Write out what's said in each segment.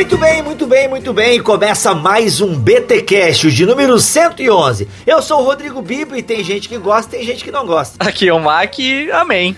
Muito bem, muito bem, muito bem. Começa mais um BTcast de número 111. Eu sou o Rodrigo Bibo e tem gente que gosta, tem gente que não gosta. Aqui é o Mac, amém.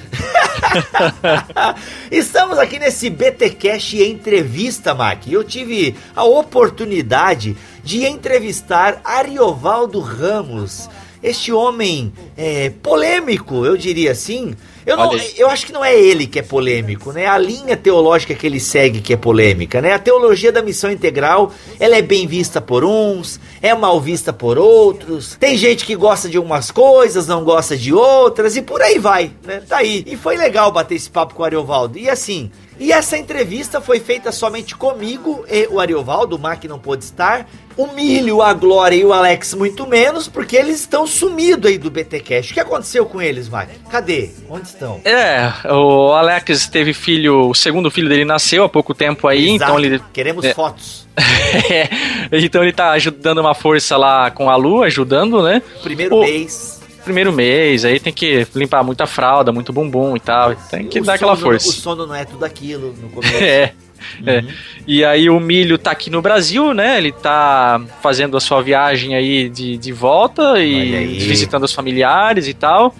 Estamos aqui nesse BTcast entrevista, Mac. Eu tive a oportunidade de entrevistar Ariovaldo Ramos, este homem é, polêmico, eu diria assim, eu, não, eu acho que não é ele que é polêmico, né? A linha teológica que ele segue que é polêmica, né? A teologia da missão integral, ela é bem vista por uns, é mal vista por outros. Tem gente que gosta de umas coisas, não gosta de outras e por aí vai, né? Tá aí. E foi legal bater esse papo com o Ariovaldo. E assim, e essa entrevista foi feita somente comigo e o Ariovaldo, o Mac não pôde estar. O Milho, a Glória e o Alex muito menos, porque eles estão sumidos aí do BTcast. O que aconteceu com eles, Mac? Cadê? Onde estão? É, o Alex teve filho, o segundo filho dele nasceu há pouco tempo aí, Exato. então ele... Queremos é. fotos. é, então ele tá ajudando uma força lá com a Lu, ajudando, né? Primeiro o... mês primeiro mês, aí tem que limpar muita fralda, muito bumbum e tal. Tem que o dar aquela força. O sono não é tudo aquilo no começo. é. Uhum. É. E aí o Milho tá aqui no Brasil, né? Ele tá fazendo a sua viagem aí de, de volta e visitando os familiares e tal.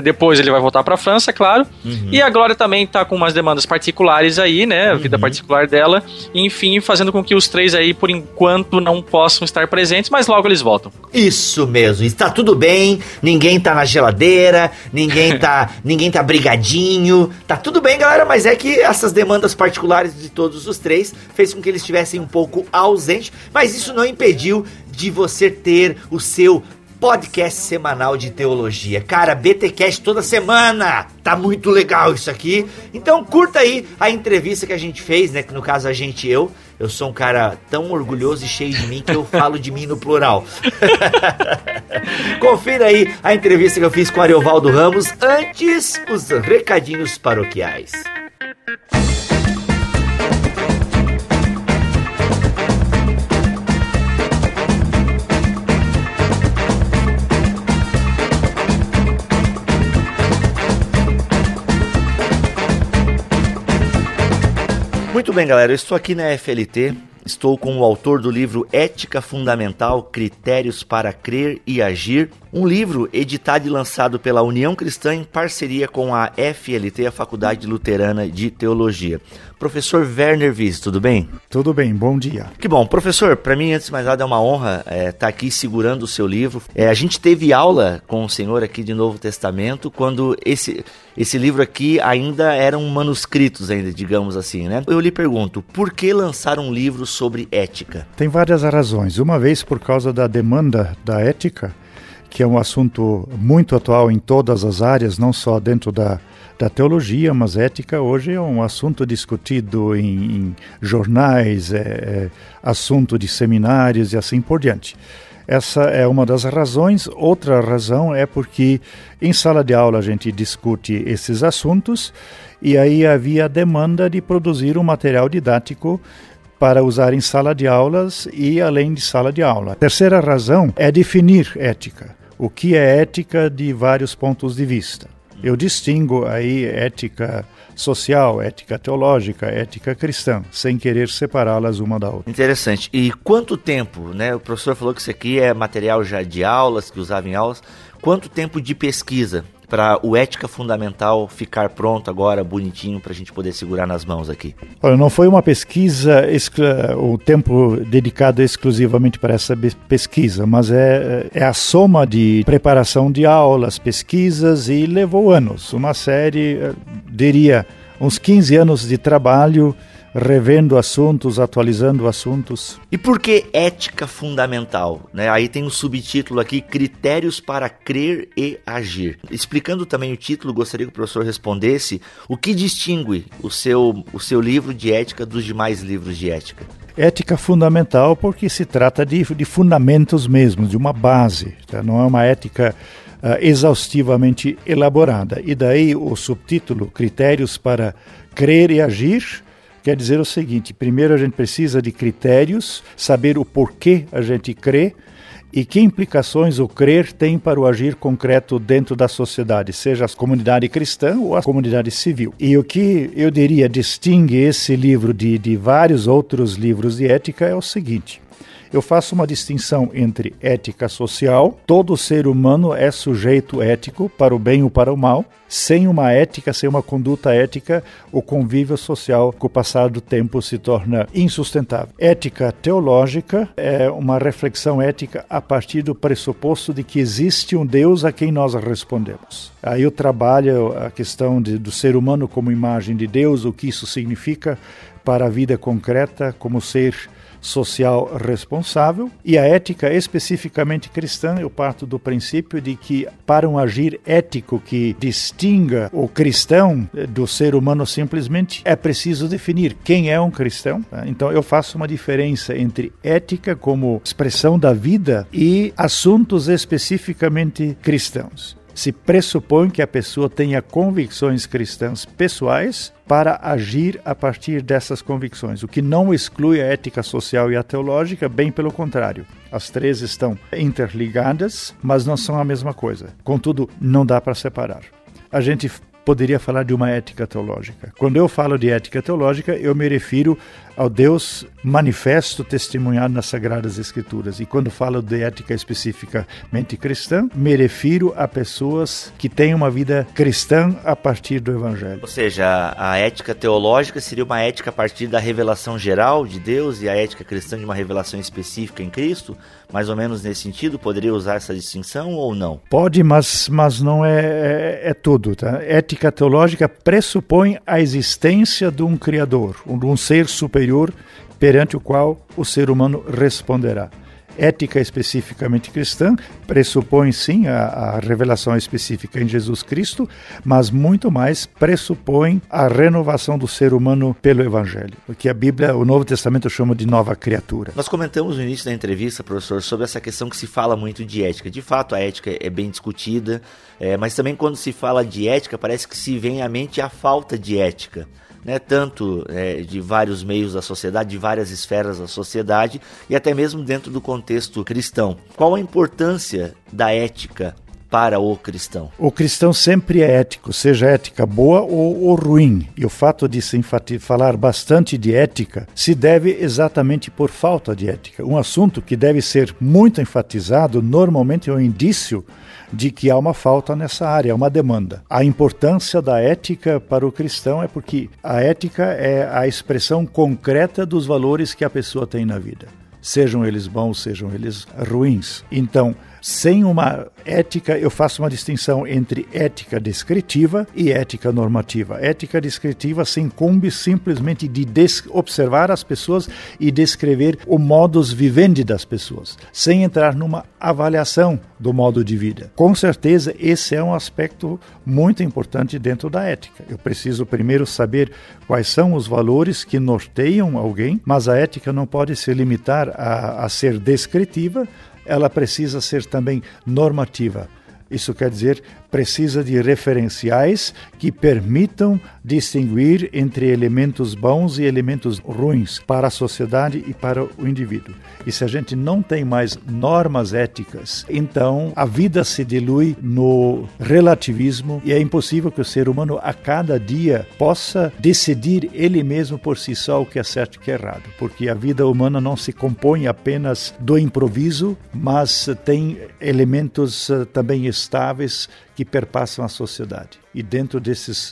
Depois ele vai voltar para a França, é claro. Uhum. E a Glória também tá com umas demandas particulares aí, né? A vida uhum. particular dela. Enfim, fazendo com que os três aí, por enquanto, não possam estar presentes, mas logo eles voltam. Isso mesmo. Está tudo bem. Ninguém tá na geladeira. Ninguém tá, ninguém tá brigadinho. Tá tudo bem, galera. Mas é que essas demandas particulares de todos os três fez com que eles estivessem um pouco ausentes. Mas isso não impediu de você ter o seu podcast semanal de teologia. Cara, BTcast toda semana. Tá muito legal isso aqui. Então curta aí a entrevista que a gente fez, né, que no caso a gente eu, eu sou um cara tão orgulhoso e cheio de mim que eu falo de mim no plural. Confira aí a entrevista que eu fiz com Ariovaldo Ramos antes os recadinhos paroquiais. Muito bem, galera, eu estou aqui na FLT, estou com o autor do livro Ética Fundamental: Critérios para Crer e Agir, um livro editado e lançado pela União Cristã em parceria com a FLT, a Faculdade Luterana de Teologia. Professor Werner Wies, tudo bem? Tudo bem, bom dia. Que bom. Professor, para mim, antes de mais nada, é uma honra estar é, tá aqui segurando o seu livro. É, a gente teve aula com o senhor aqui de Novo Testamento quando esse, esse livro aqui ainda eram manuscritos, ainda, digamos assim, né? Eu lhe pergunto, por que lançar um livro sobre ética? Tem várias razões. Uma vez por causa da demanda da ética, que é um assunto muito atual em todas as áreas, não só dentro da da teologia, mas ética hoje é um assunto discutido em, em jornais, é, é, assunto de seminários e assim por diante. Essa é uma das razões. Outra razão é porque em sala de aula a gente discute esses assuntos e aí havia a demanda de produzir um material didático para usar em sala de aulas e além de sala de aula. A terceira razão é definir ética. O que é ética de vários pontos de vista. Eu distingo aí ética social, ética teológica, ética cristã, sem querer separá-las uma da outra. Interessante. E quanto tempo, né? O professor falou que isso aqui é material já de aulas, que usava em aulas. Quanto tempo de pesquisa para o Ética Fundamental ficar pronto agora, bonitinho, para a gente poder segurar nas mãos aqui? Olha, não foi uma pesquisa, o tempo dedicado exclusivamente para essa pesquisa, mas é, é a soma de preparação de aulas, pesquisas e levou anos. Uma série, eh, diria, uns 15 anos de trabalho revendo assuntos, atualizando assuntos. E por que ética fundamental? Né? Aí tem um subtítulo aqui, Critérios para Crer e Agir. Explicando também o título, gostaria que o professor respondesse o que distingue o seu, o seu livro de ética dos demais livros de ética. Ética fundamental porque se trata de, de fundamentos mesmo, de uma base. Tá? Não é uma ética uh, exaustivamente elaborada. E daí o subtítulo, Critérios para Crer e Agir, quer dizer o seguinte: primeiro a gente precisa de critérios, saber o porquê a gente crê e que implicações o crer tem para o agir concreto dentro da sociedade, seja a comunidade cristã ou a comunidade civil. E o que eu diria distingue esse livro de, de vários outros livros de ética é o seguinte: eu faço uma distinção entre ética social, todo ser humano é sujeito ético para o bem ou para o mal. Sem uma ética, sem uma conduta ética, o convívio social com o passar do tempo se torna insustentável. Ética teológica é uma reflexão ética a partir do pressuposto de que existe um Deus a quem nós respondemos. Aí eu trabalho a questão de, do ser humano como imagem de Deus, o que isso significa para a vida concreta como ser social responsável e a ética especificamente cristã, eu parto do princípio de que para um agir ético que distinga o cristão do ser humano simplesmente é preciso definir quem é um cristão. Então eu faço uma diferença entre ética como expressão da vida e assuntos especificamente cristãos se pressupõe que a pessoa tenha convicções cristãs pessoais para agir a partir dessas convicções, o que não exclui a ética social e a teológica, bem pelo contrário. As três estão interligadas, mas não são a mesma coisa. Contudo, não dá para separar. A gente poderia falar de uma ética teológica. Quando eu falo de ética teológica, eu me refiro ao Deus manifesto testemunhado nas Sagradas Escrituras. E quando falo de ética especificamente cristã, me refiro a pessoas que têm uma vida cristã a partir do Evangelho. Ou seja, a ética teológica seria uma ética a partir da revelação geral de Deus e a ética cristã de uma revelação específica em Cristo? Mais ou menos nesse sentido? Poderia usar essa distinção ou não? Pode, mas, mas não é, é, é tudo. Tá? Ética teológica pressupõe a existência de um Criador, de um ser superior superior perante o qual o ser humano responderá. Ética especificamente cristã pressupõe sim a, a, revelação específica em Jesus Cristo, mas muito mais pressupõe a renovação do ser humano pelo Evangelho, o que a Bíblia, o Novo Testamento chama de nova criatura. Nós comentamos no início da entrevista, professor, sobre essa questão que se fala muito de ética. De fato, a ética é bem discutida, é, mas também quando se fala de ética, parece que se vem à mente a falta de ética né, tanto é, de vários meios da sociedade, de várias esferas da sociedade e até mesmo dentro do contexto cristão. Qual a importância da ética para o cristão? O cristão sempre é ético, seja ética boa ou, ou ruim. E o fato de se falar bastante de ética se deve exatamente por falta de ética. Um assunto que deve ser muito enfatizado normalmente é um indício de que há uma falta nessa área, uma demanda. A importância da ética para o cristão é porque a ética é a expressão concreta dos valores que a pessoa tem na vida, sejam eles bons, sejam eles ruins. Então, sem uma ética, eu faço uma distinção entre ética descritiva e ética normativa. Ética descritiva se incumbe simplesmente de observar as pessoas e descrever o modus vivendi das pessoas, sem entrar numa avaliação do modo de vida. Com certeza, esse é um aspecto muito importante dentro da ética. Eu preciso primeiro saber quais são os valores que norteiam alguém, mas a ética não pode se limitar a, a ser descritiva, ela precisa ser também normativa. Isso quer dizer, precisa de referenciais que permitam distinguir entre elementos bons e elementos ruins para a sociedade e para o indivíduo. E se a gente não tem mais normas éticas, então a vida se dilui no relativismo e é impossível que o ser humano a cada dia possa decidir ele mesmo por si só o que é certo e o que é errado, porque a vida humana não se compõe apenas do improviso, mas tem elementos eh, também estáveis que perpassam a sociedade. E dentro desses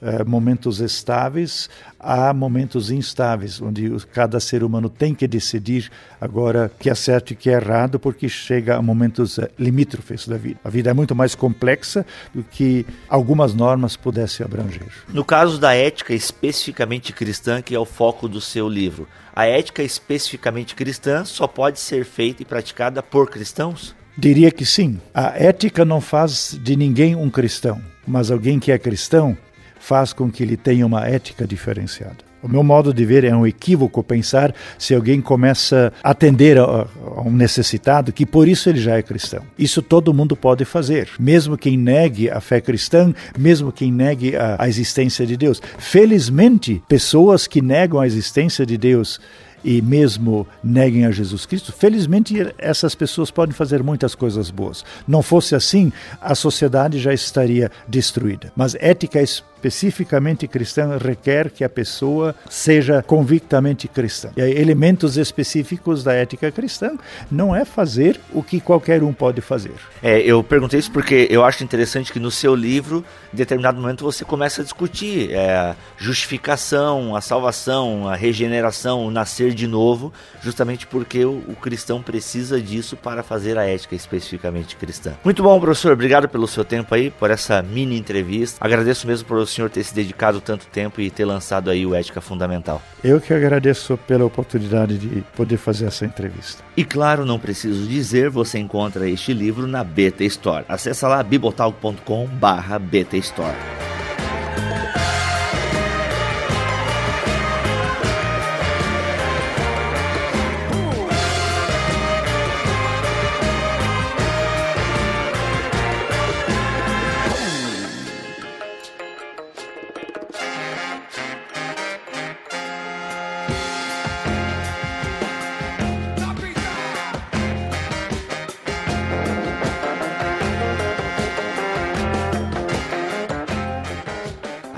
uh, momentos estáveis, há momentos instáveis, onde cada ser humano tem que decidir agora que é certo e que é errado, porque chega a momentos uh, limítrofes da vida. A vida é muito mais complexa do que algumas normas pudessem abranger. No caso da ética especificamente cristã, que é o foco do seu livro, a ética especificamente cristã só pode ser feita e praticada por cristãos? Diria que sim. A ética não faz de ninguém um cristão, mas alguém que é cristão faz com que ele tenha uma ética diferenciada. O meu modo de ver é um equívoco pensar se alguém começa a atender a, a um necessitado que por isso ele já é cristão. Isso todo mundo pode fazer, mesmo quem negue a fé cristã, mesmo quem negue a, a existência de Deus. Felizmente, pessoas que negam a existência de Deus e mesmo neguem a Jesus Cristo, felizmente essas pessoas podem fazer muitas coisas boas. Não fosse assim, a sociedade já estaria destruída. Mas ética especificamente cristã requer que a pessoa seja convictamente cristã. E elementos específicos da ética cristã não é fazer o que qualquer um pode fazer. É, eu perguntei isso porque eu acho interessante que no seu livro, em determinado momento, você começa a discutir é, justificação, a salvação, a regeneração, o nascer de novo, justamente porque o, o cristão precisa disso para fazer a ética especificamente cristã. Muito bom, professor. Obrigado pelo seu tempo aí, por essa mini entrevista. Agradeço mesmo por senhor ter se dedicado tanto tempo e ter lançado aí o Ética Fundamental. Eu que agradeço pela oportunidade de poder fazer essa entrevista. E claro, não preciso dizer, você encontra este livro na Beta Store. Acesse lá bibotalk.com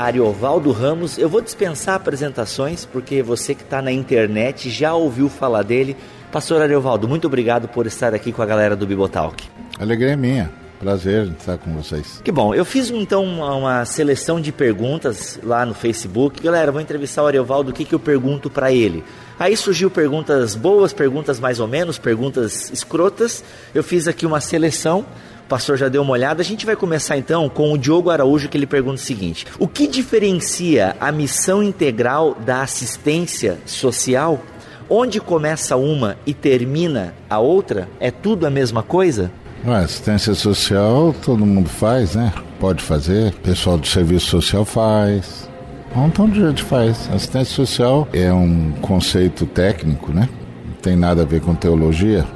Ariovaldo Ramos. Eu vou dispensar apresentações porque você que está na internet já ouviu falar dele. Pastor Ariovaldo, muito obrigado por estar aqui com a galera do Bibotalk. Alegria é minha. Prazer estar com vocês. Que bom. Eu fiz então uma, uma seleção de perguntas lá no Facebook. Galera, vou entrevistar o Ariovaldo, o que, que eu pergunto para ele? Aí surgiu perguntas boas, perguntas mais ou menos, perguntas escrotas. Eu fiz aqui uma seleção pastor já deu uma olhada. A gente vai começar então com o Diogo Araújo, que ele pergunta o seguinte: O que diferencia a missão integral da assistência social? Onde começa uma e termina a outra? É tudo a mesma coisa? A assistência social todo mundo faz, né? Pode fazer, o pessoal do serviço social faz, um montão de gente faz. Assistência social é um conceito técnico, né? Não tem nada a ver com teologia.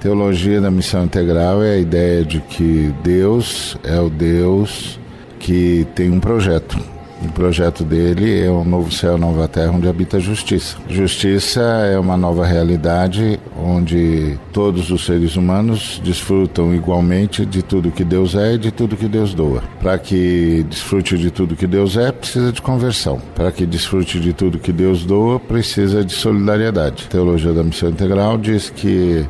Teologia da missão integral é a ideia de que Deus é o Deus que tem um projeto. O projeto dele é um novo céu, nova terra onde habita a justiça. Justiça é uma nova realidade onde todos os seres humanos desfrutam igualmente de tudo que Deus é e de tudo que Deus doa. Para que desfrute de tudo que Deus é, precisa de conversão. Para que desfrute de tudo que Deus doa, precisa de solidariedade. A teologia da missão integral diz que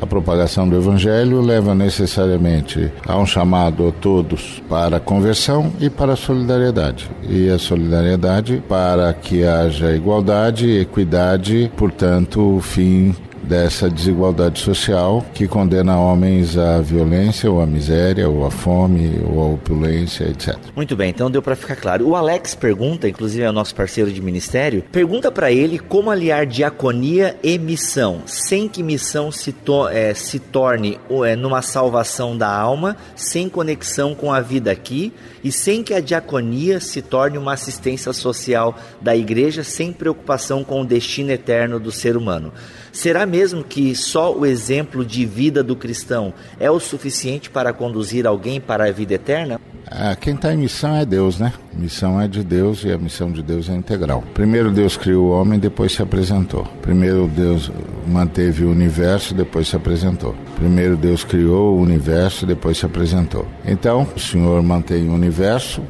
a propagação do Evangelho leva necessariamente a um chamado a todos para a conversão e para a solidariedade. E a solidariedade para que haja igualdade, equidade, portanto, o fim dessa desigualdade social que condena homens à violência, ou à miséria, ou à fome, ou à opulência, etc. Muito bem, então deu para ficar claro. O Alex pergunta, inclusive é o nosso parceiro de ministério, pergunta para ele como aliar diaconia e missão, sem que missão se, to é, se torne é, numa salvação da alma, sem conexão com a vida aqui e sem que a diaconia se torne uma assistência social da igreja, sem preocupação com o destino eterno do ser humano. Será mesmo que só o exemplo de vida do cristão é o suficiente para conduzir alguém para a vida eterna? Ah, quem está em missão é Deus, né? Missão é de Deus e a missão de Deus é integral. Primeiro Deus criou o homem, depois se apresentou. Primeiro Deus manteve o universo, depois se apresentou. Primeiro Deus criou o universo, depois se apresentou. Então, o Senhor mantém o universo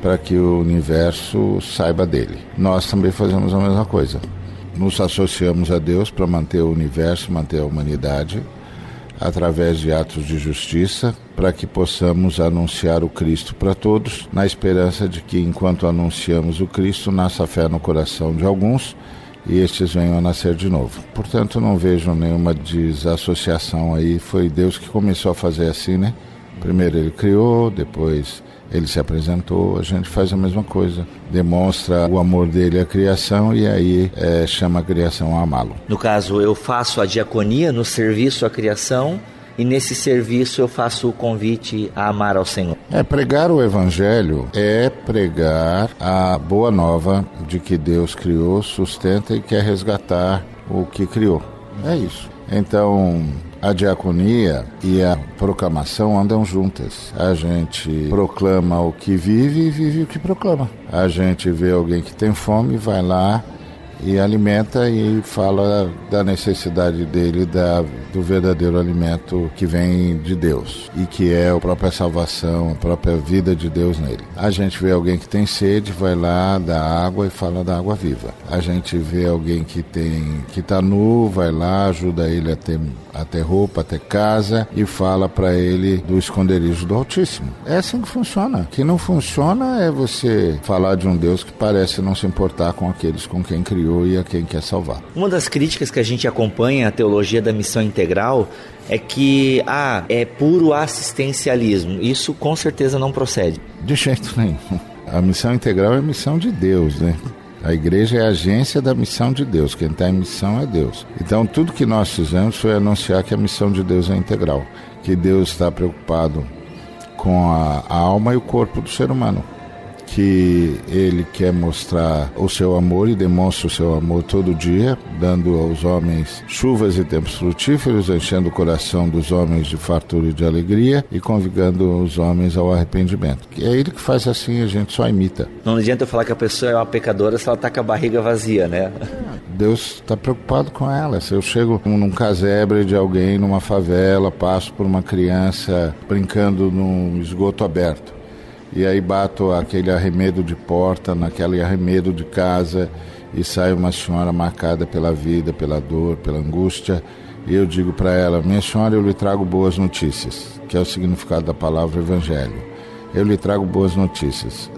para que o universo saiba dele. Nós também fazemos a mesma coisa nos associamos a Deus para manter o universo, manter a humanidade, através de atos de justiça, para que possamos anunciar o Cristo para todos, na esperança de que, enquanto anunciamos o Cristo, nasça fé no coração de alguns e estes venham a nascer de novo. Portanto, não vejo nenhuma desassociação aí. Foi Deus que começou a fazer assim, né? Primeiro ele criou, depois ele se apresentou, a gente faz a mesma coisa. Demonstra o amor dele à criação e aí é, chama a criação a amá-lo. No caso, eu faço a diaconia no serviço à criação e nesse serviço eu faço o convite a amar ao Senhor. É, pregar o Evangelho é pregar a boa nova de que Deus criou, sustenta e quer resgatar o que criou. É isso. Então, a diaconia e a proclamação andam juntas. A gente proclama o que vive e vive o que proclama. A gente vê alguém que tem fome, vai lá e alimenta e fala da necessidade dele da, do verdadeiro alimento que vem de Deus e que é a própria salvação, a própria vida de Deus nele. A gente vê alguém que tem sede, vai lá, dá água e fala da água viva. A gente vê alguém que tem que está nu, vai lá, ajuda ele a ter, a ter roupa, a ter casa e fala para ele do esconderijo do Altíssimo. É assim que funciona. O que não funciona é você falar de um Deus que parece não se importar com aqueles com quem criou e a quem quer salvar. Uma das críticas que a gente acompanha a teologia da missão integral é que ah, é puro assistencialismo. Isso com certeza não procede. De jeito nenhum. A missão integral é a missão de Deus, né? A igreja é a agência da missão de Deus. Quem está em missão é Deus. Então, tudo que nós fizemos foi anunciar que a missão de Deus é integral. Que Deus está preocupado com a alma e o corpo do ser humano que ele quer mostrar o seu amor e demonstra o seu amor todo dia, dando aos homens chuvas e tempos frutíferos, enchendo o coração dos homens de fartura e de alegria e convidando os homens ao arrependimento. É ele que faz assim, a gente só imita. Não adianta eu falar que a pessoa é uma pecadora se ela está com a barriga vazia, né? Deus está preocupado com ela. Se eu chego num casebre de alguém, numa favela, passo por uma criança brincando num esgoto aberto e aí bato aquele arremedo de porta, naquele arremedo de casa e sai uma senhora marcada pela vida, pela dor, pela angústia. E eu digo para ela: Minha senhora, eu lhe trago boas notícias, que é o significado da palavra evangelho. Eu lhe trago boas notícias.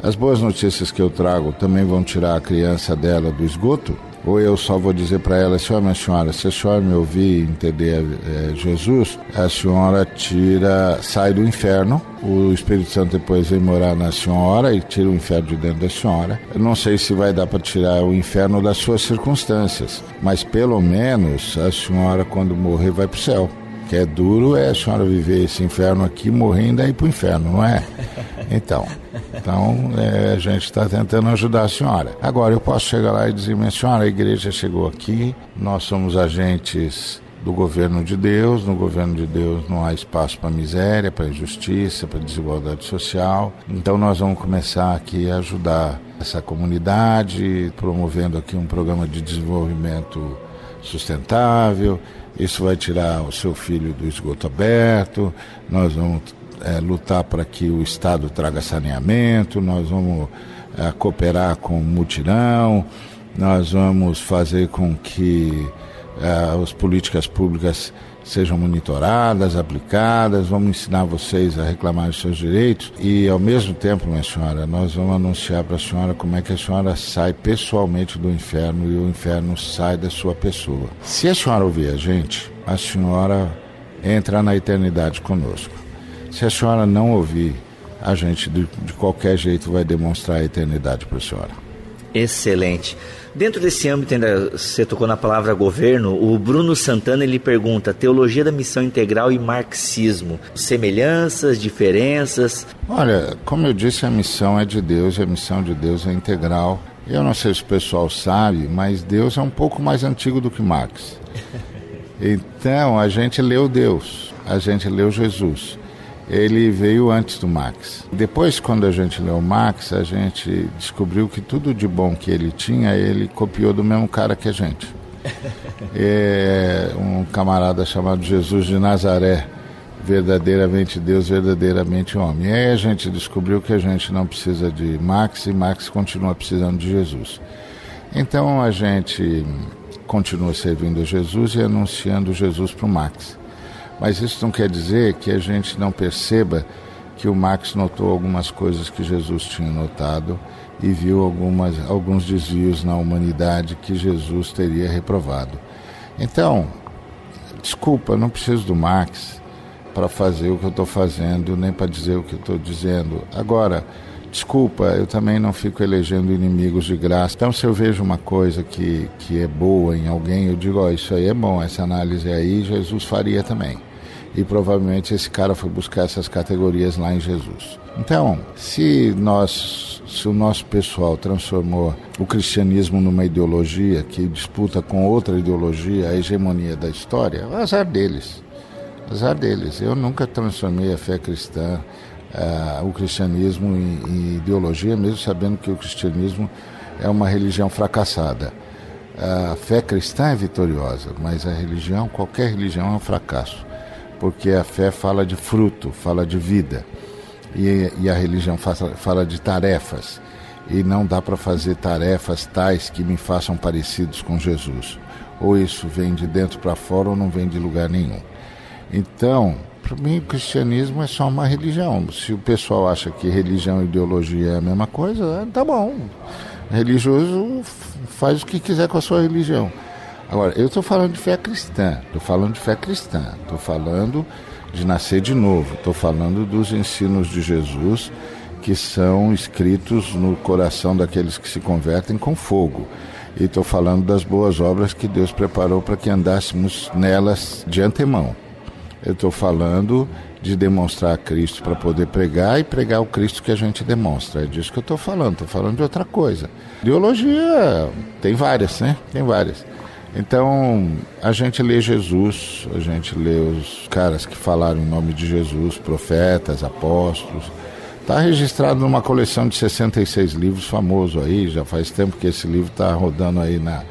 As boas notícias que eu trago também vão tirar a criança dela do esgoto? Ou eu só vou dizer para ela, senhora, minha senhora, se a senhora me ouvir e entender é, Jesus, a senhora tira, sai do inferno, o Espírito Santo depois vem morar na senhora e tira o inferno de dentro da senhora. Eu não sei se vai dar para tirar o inferno das suas circunstâncias, mas pelo menos a senhora, quando morrer, vai para o céu que é duro é a senhora viver esse inferno aqui, morrendo e ir para o inferno, não é? Então, então é, a gente está tentando ajudar a senhora. Agora, eu posso chegar lá e dizer, minha senhora, a igreja chegou aqui, nós somos agentes do governo de Deus. No governo de Deus não há espaço para miséria, para injustiça, para desigualdade social. Então nós vamos começar aqui a ajudar essa comunidade, promovendo aqui um programa de desenvolvimento sustentável, isso vai tirar o seu filho do esgoto aberto, nós vamos é, lutar para que o Estado traga saneamento, nós vamos é, cooperar com o mutirão, nós vamos fazer com que é, as políticas públicas sejam monitoradas, aplicadas, vamos ensinar vocês a reclamar dos seus direitos e, ao mesmo tempo, minha senhora, nós vamos anunciar para a senhora como é que a senhora sai pessoalmente do inferno e o inferno sai da sua pessoa. Se a senhora ouvir a gente, a senhora entra na eternidade conosco. Se a senhora não ouvir, a gente de, de qualquer jeito vai demonstrar a eternidade para a senhora. Excelente. Dentro desse âmbito, ainda você tocou na palavra governo, o Bruno Santana ele pergunta: teologia da missão integral e marxismo, semelhanças, diferenças? Olha, como eu disse, a missão é de Deus e a missão de Deus é integral. Eu não sei se o pessoal sabe, mas Deus é um pouco mais antigo do que Marx. Então a gente leu Deus, a gente leu Jesus ele veio antes do Max. Depois, quando a gente leu o Max, a gente descobriu que tudo de bom que ele tinha, ele copiou do mesmo cara que a gente. É um camarada chamado Jesus de Nazaré, verdadeiramente Deus, verdadeiramente homem. E aí a gente descobriu que a gente não precisa de Max e Max continua precisando de Jesus. Então a gente continua servindo a Jesus e anunciando Jesus para o Max. Mas isso não quer dizer que a gente não perceba que o Max notou algumas coisas que Jesus tinha notado e viu algumas, alguns desvios na humanidade que Jesus teria reprovado. Então, desculpa, não preciso do Max para fazer o que eu estou fazendo, nem para dizer o que eu estou dizendo. Agora, desculpa, eu também não fico elegendo inimigos de graça. Então, se eu vejo uma coisa que, que é boa em alguém, eu digo: oh, isso aí é bom, essa análise aí, Jesus faria também. E provavelmente esse cara foi buscar essas categorias lá em Jesus. Então, se nós, se o nosso pessoal transformou o cristianismo numa ideologia que disputa com outra ideologia a hegemonia da história, é azar deles. Azar deles. Eu nunca transformei a fé cristã, uh, o cristianismo em, em ideologia, mesmo sabendo que o cristianismo é uma religião fracassada. A fé cristã é vitoriosa, mas a religião, qualquer religião, é um fracasso, porque a fé fala de fruto, fala de vida, e, e a religião fala, fala de tarefas, e não dá para fazer tarefas tais que me façam parecidos com Jesus. Ou isso vem de dentro para fora ou não vem de lugar nenhum. Então, para mim, o cristianismo é só uma religião. Se o pessoal acha que religião e ideologia é a mesma coisa, tá bom religioso faz o que quiser com a sua religião. Agora, eu estou falando de fé cristã, estou falando de fé cristã, estou falando de nascer de novo, estou falando dos ensinos de Jesus que são escritos no coração daqueles que se convertem com fogo. E estou falando das boas obras que Deus preparou para que andássemos nelas de antemão. Eu estou falando de demonstrar Cristo para poder pregar e pregar o Cristo que a gente demonstra. É disso que eu estou falando, estou falando de outra coisa. Ideologia tem várias, né? Tem várias. Então, a gente lê Jesus, a gente lê os caras que falaram em nome de Jesus, profetas, apóstolos. Está registrado numa coleção de 66 livros famoso aí, já faz tempo que esse livro está rodando aí na,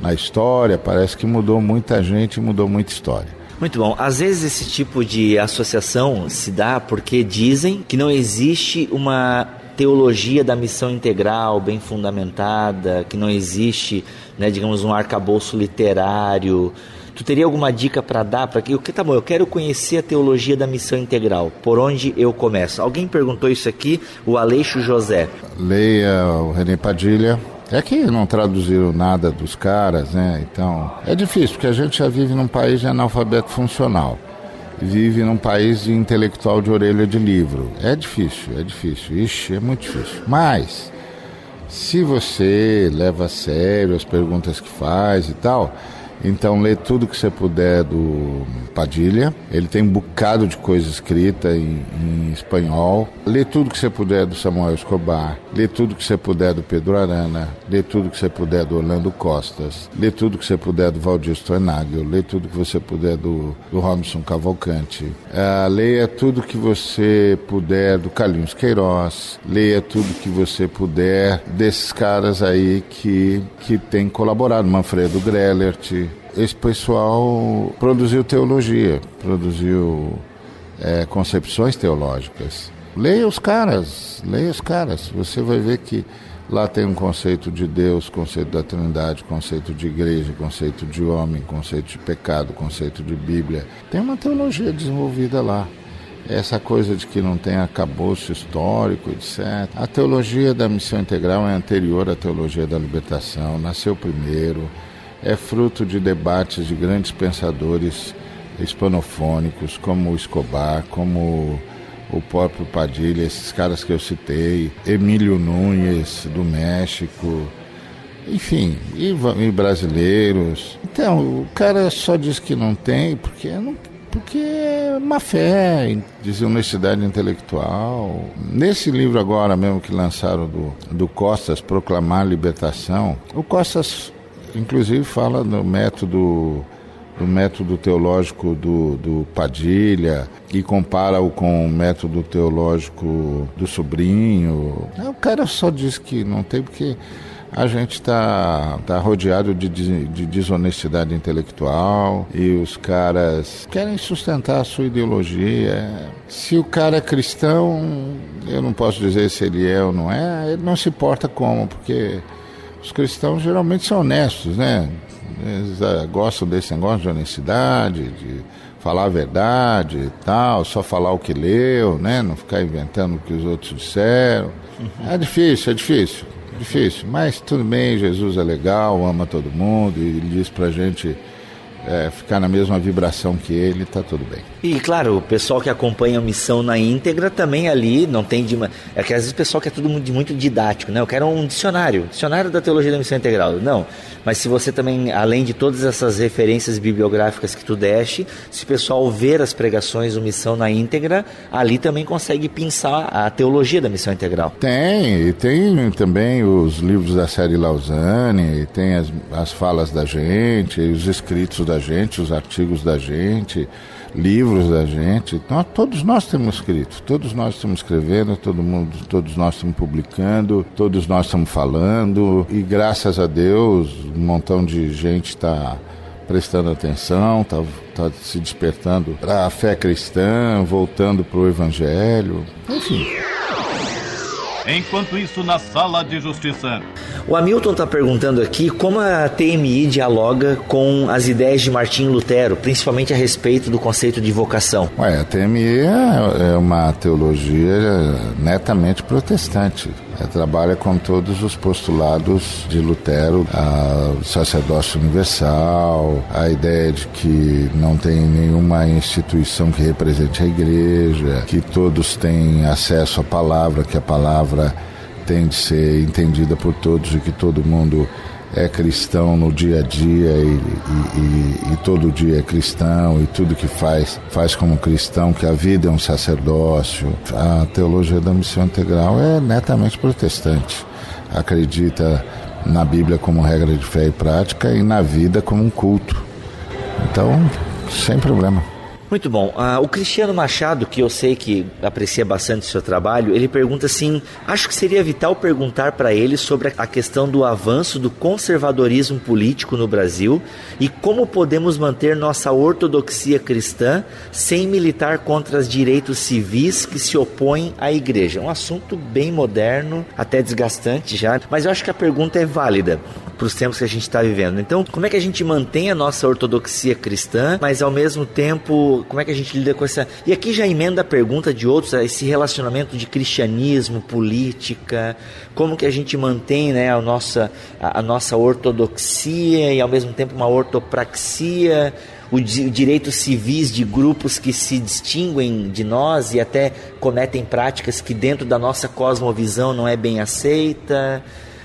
na história, parece que mudou muita gente mudou muita história. Muito bom. Às vezes esse tipo de associação se dá porque dizem que não existe uma teologia da missão integral bem fundamentada, que não existe, né, digamos, um arcabouço literário. Tu teria alguma dica para dar para que o que tá bom? Eu quero conhecer a teologia da missão integral. Por onde eu começo? Alguém perguntou isso aqui, o Aleixo José. Leia o René Padilha, é que não traduziram nada dos caras, né? Então, é difícil, porque a gente já vive num país de analfabeto funcional. Vive num país de intelectual de orelha de livro. É difícil, é difícil. Ixi, é muito difícil. Mas, se você leva a sério as perguntas que faz e tal, então lê tudo que você puder do Padilha. Ele tem um bocado de coisa escrita em, em, espanhol. Lê tudo que você puder do Samuel Escobar. Lê tudo que você puder do Pedro Arana. Lê tudo que você puder do Orlando Costas. Lê tudo que você puder do Valdir Stornagel. Lê tudo que você puder do, do Robson Cavalcante. Uh, leia tudo que você puder do Carlinhos Queiroz. Leia tudo que você puder desses caras aí que, que tem colaborado. Manfredo Grellert esse pessoal produziu teologia, produziu é, concepções teológicas. Leia os caras, leia os caras. Você vai ver que lá tem um conceito de Deus, conceito da Trindade, conceito de igreja, conceito de homem, conceito de pecado, conceito de Bíblia. Tem uma teologia desenvolvida lá. Essa coisa de que não tem acabouço histórico, etc. A teologia da missão integral é anterior à teologia da libertação, nasceu primeiro é fruto de debates de grandes pensadores hispanofônicos, como Escobar, como o próprio Padilha, esses caras que eu citei, Emílio Nunes, do México, enfim, e, e, brasileiros. Então, o cara só diz que não tem porque não, porque é má fé, desonestidade intelectual. Nesse livro agora mesmo que lançaram do, do Costas, Proclamar Libertação, o Costas inclusive fala do método do método teológico do, do Padilha e compara-o com o método teológico do sobrinho. O cara só diz que não tem porque a gente está tá rodeado de, de, desonestidade intelectual e os caras querem sustentar a sua ideologia. Se o cara é cristão, eu não posso dizer se ele é ou não é, ele não se importa como, porque os cristãos geralmente são honestos, né? Eles uh, gostam desse negócio de honestidade, de falar a verdade e tal, só falar o que leu, né? Não ficar inventando o que os outros disseram. Uhum. É difícil, é difícil, difícil. Mas tudo bem, Jesus é legal, ama todo mundo e ele diz pra gente é, ficar na mesma vibração que ele, tá tudo bem. E claro, o pessoal que acompanha a missão na íntegra também ali não tem de. É que às vezes o pessoal quer tudo muito, muito didático, né? Eu quero um dicionário, dicionário da teologia da missão integral. Não. Mas se você também, além de todas essas referências bibliográficas que tu deste, se o pessoal ver as pregações do Missão na íntegra, ali também consegue pensar a teologia da missão integral. Tem, e tem também os livros da série Lausanne, tem as, as falas da gente, os escritos da gente, os artigos da gente livros da gente. Nós, todos nós temos escrito, todos nós estamos escrevendo, todo mundo, todos nós estamos publicando, todos nós estamos falando e graças a Deus um montão de gente está prestando atenção, está tá se despertando para a fé cristã, voltando para o Evangelho, enfim. Enquanto isso, na sala de justiça. O Hamilton está perguntando aqui como a TMI dialoga com as ideias de Martinho Lutero, principalmente a respeito do conceito de vocação. Ué, a TMI é, é uma teologia netamente protestante. É, trabalha com todos os postulados de Lutero, o sacerdócio universal, a ideia de que não tem nenhuma instituição que represente a igreja, que todos têm acesso à palavra, que a palavra tem de ser entendida por todos e que todo mundo é cristão no dia a dia e, e, e, e, todo dia é cristão e tudo que faz, faz como cristão, que a vida é um sacerdócio. A teologia da missão integral é netamente protestante. Acredita na Bíblia como regra de fé e prática e na vida como um culto. Então, sem problema. Muito bom. Uh, o Cristiano Machado, que eu sei que aprecia bastante o seu trabalho, ele pergunta assim: acho que seria vital perguntar para ele sobre a questão do avanço do conservadorismo político no Brasil e como podemos manter nossa ortodoxia cristã sem militar contra os direitos civis que se opõem à igreja. Um assunto bem moderno, até desgastante já, mas eu acho que a pergunta é válida para os tempos que a gente está vivendo. Então, como é que a gente mantém a nossa ortodoxia cristã, mas ao mesmo tempo, como é que a gente lida com essa. E aqui já emenda a pergunta de outros, esse relacionamento de cristianismo, política, como que a gente mantém né, a, nossa, a, a nossa ortodoxia e ao mesmo tempo uma ortopraxia o, direitos civis de grupos que se distinguem de nós e até cometem práticas que dentro da nossa cosmovisão não é bem aceita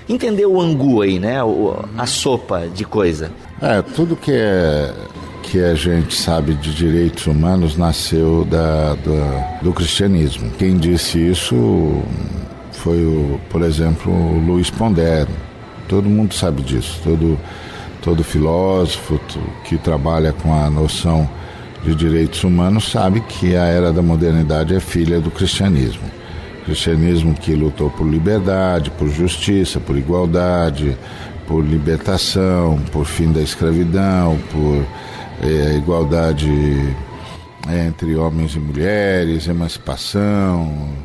entender o angu aí, né? O, a sopa de coisa. É, tudo que é que a gente sabe de direitos humanos nasceu da, da, do cristianismo. Quem disse isso foi, o, por exemplo, o Luiz Pondé. Todo mundo sabe disso. Todo, todo filósofo que trabalha com a noção de direitos humanos sabe que a era da modernidade é filha do cristianismo cristianismo que lutou por liberdade, por justiça, por igualdade, por libertação, por fim da escravidão, por é, igualdade entre homens e mulheres, emancipação,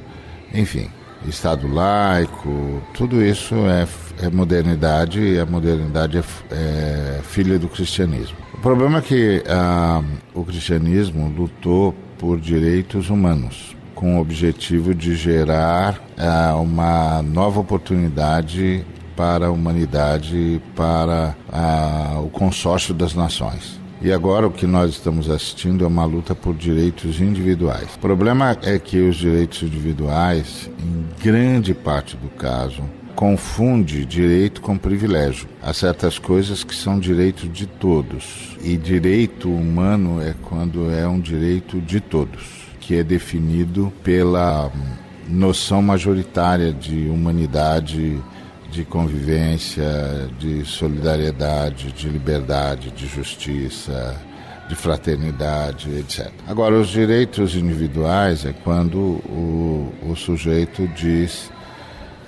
enfim, Estado laico, tudo isso é, é modernidade e a modernidade é, é, filha do cristianismo. O problema é que ah, o cristianismo lutou por direitos humanos, com o objetivo de gerar uh, uma nova oportunidade para a humanidade, para uh, o consórcio das nações. E agora o que nós estamos assistindo é uma luta por direitos individuais. O problema é que os direitos individuais, em grande parte do caso, confunde direito com privilégio. Há certas coisas que são direito de todos. E direito humano é quando é um direito de todos que é definido pela noção majoritária de humanidade, de convivência, de solidariedade, de liberdade, de justiça, de fraternidade, etc. Agora, os direitos individuais é quando o, o sujeito diz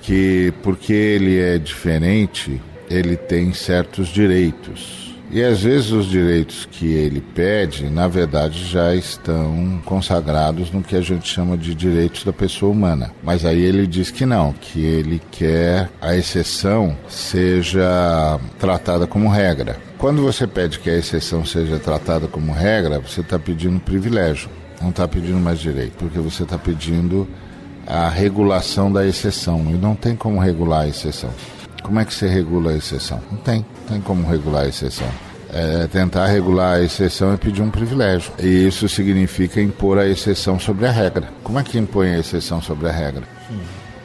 que porque ele é diferente, ele tem certos direitos e às vezes os direitos que ele pede, na verdade, já estão consagrados no que a gente chama de direitos da pessoa humana. Mas aí ele diz que não, que ele quer a exceção seja tratada como regra. Quando você pede que a exceção seja tratada como regra, você está pedindo privilégio, não está pedindo mais direito, porque você está pedindo a regulação da exceção. E não tem como regular a exceção. Como é que você regula a exceção? Não tem, não tem como regular a exceção. É, tentar regular a exceção é pedir um privilégio. E isso significa impor a exceção sobre a regra. Como é que impõe a exceção sobre a regra?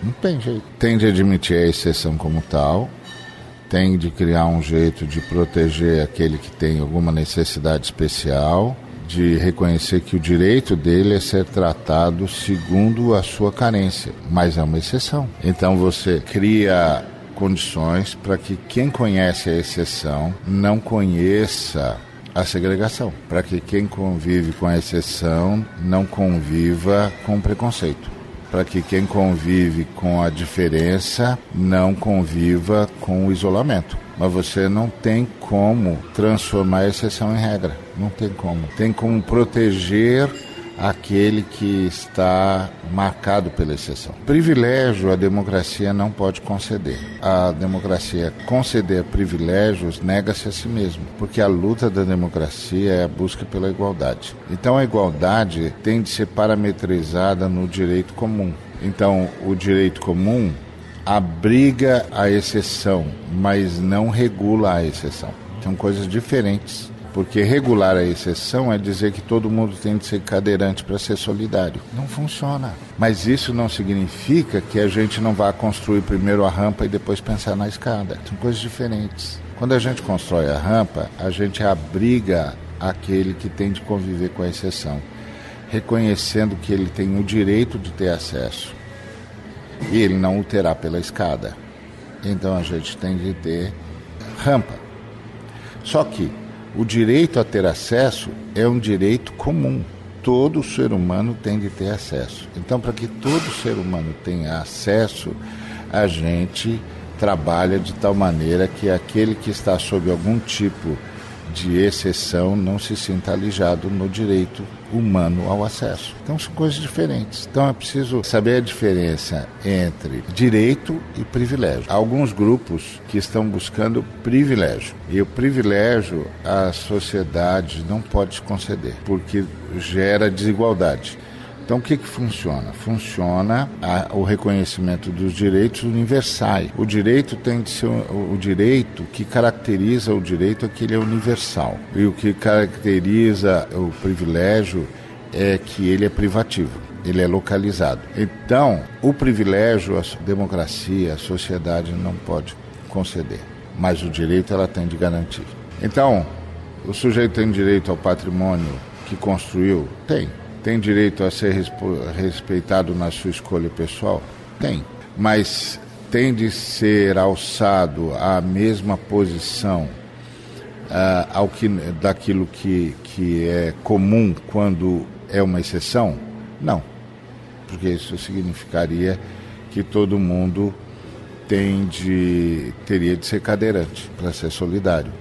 Não tem jeito. Tem de admitir a exceção como tal, tem de criar um jeito de proteger aquele que tem alguma necessidade especial, de reconhecer que o direito dele é ser tratado segundo a sua carência, mas é uma exceção. Então você cria condições para que quem conhece a exceção não conheça a segregação, para que quem convive com a exceção não conviva com preconceito, para que quem convive com a diferença não conviva com o isolamento. Mas você não tem como transformar a exceção em regra, não tem como. Tem como proteger aquele que está marcado pela exceção. Privilégio a democracia não pode conceder. A democracia conceder privilégios nega-se a si mesmo, porque a luta da democracia é a busca pela igualdade. Então a igualdade tem de ser parametrizada no direito comum. Então o direito comum abriga a exceção, mas não regula a exceção. São coisas diferentes. Porque regular a exceção é dizer que todo mundo tem de ser cadeirante para ser solidário. Não funciona. Mas isso não significa que a gente não vá construir primeiro a rampa e depois pensar na escada. São coisas diferentes. Quando a gente constrói a rampa, a gente abriga aquele que tem de conviver com a exceção, reconhecendo que ele tem o direito de ter acesso e ele não o terá pela escada. Então a gente tem de ter rampa. Só que o direito a ter acesso é um direito comum. Todo ser humano tem de ter acesso. Então, para que todo ser humano tenha acesso, a gente trabalha de tal maneira que aquele que está sob algum tipo de exceção não se sinta alijado no direito humano ao acesso. Então são coisas diferentes. Então é preciso saber a diferença entre direito e privilégio. Há alguns grupos que estão buscando privilégio. E o privilégio a sociedade não pode conceder, porque gera desigualdade. Então, o que, que funciona? Funciona a, o reconhecimento dos direitos universais. O direito tem de ser o, o, direito que caracteriza o direito é que ele é universal. E o que caracteriza o privilégio é que ele é privativo. Ele é localizado. Então, o privilégio, a democracia, a sociedade não pode conceder, mas o direito ela tem de garantir. Então, o sujeito tem direito ao patrimônio que construiu? Tem tem direito a ser respeitado na sua escolha pessoal? Tem. Mas tem de ser alçado à mesma posição uh, ao que, daquilo que, que é comum quando é uma exceção? Não. Porque isso significaria que todo mundo tem de, teria de ser cadeirante para ser solidário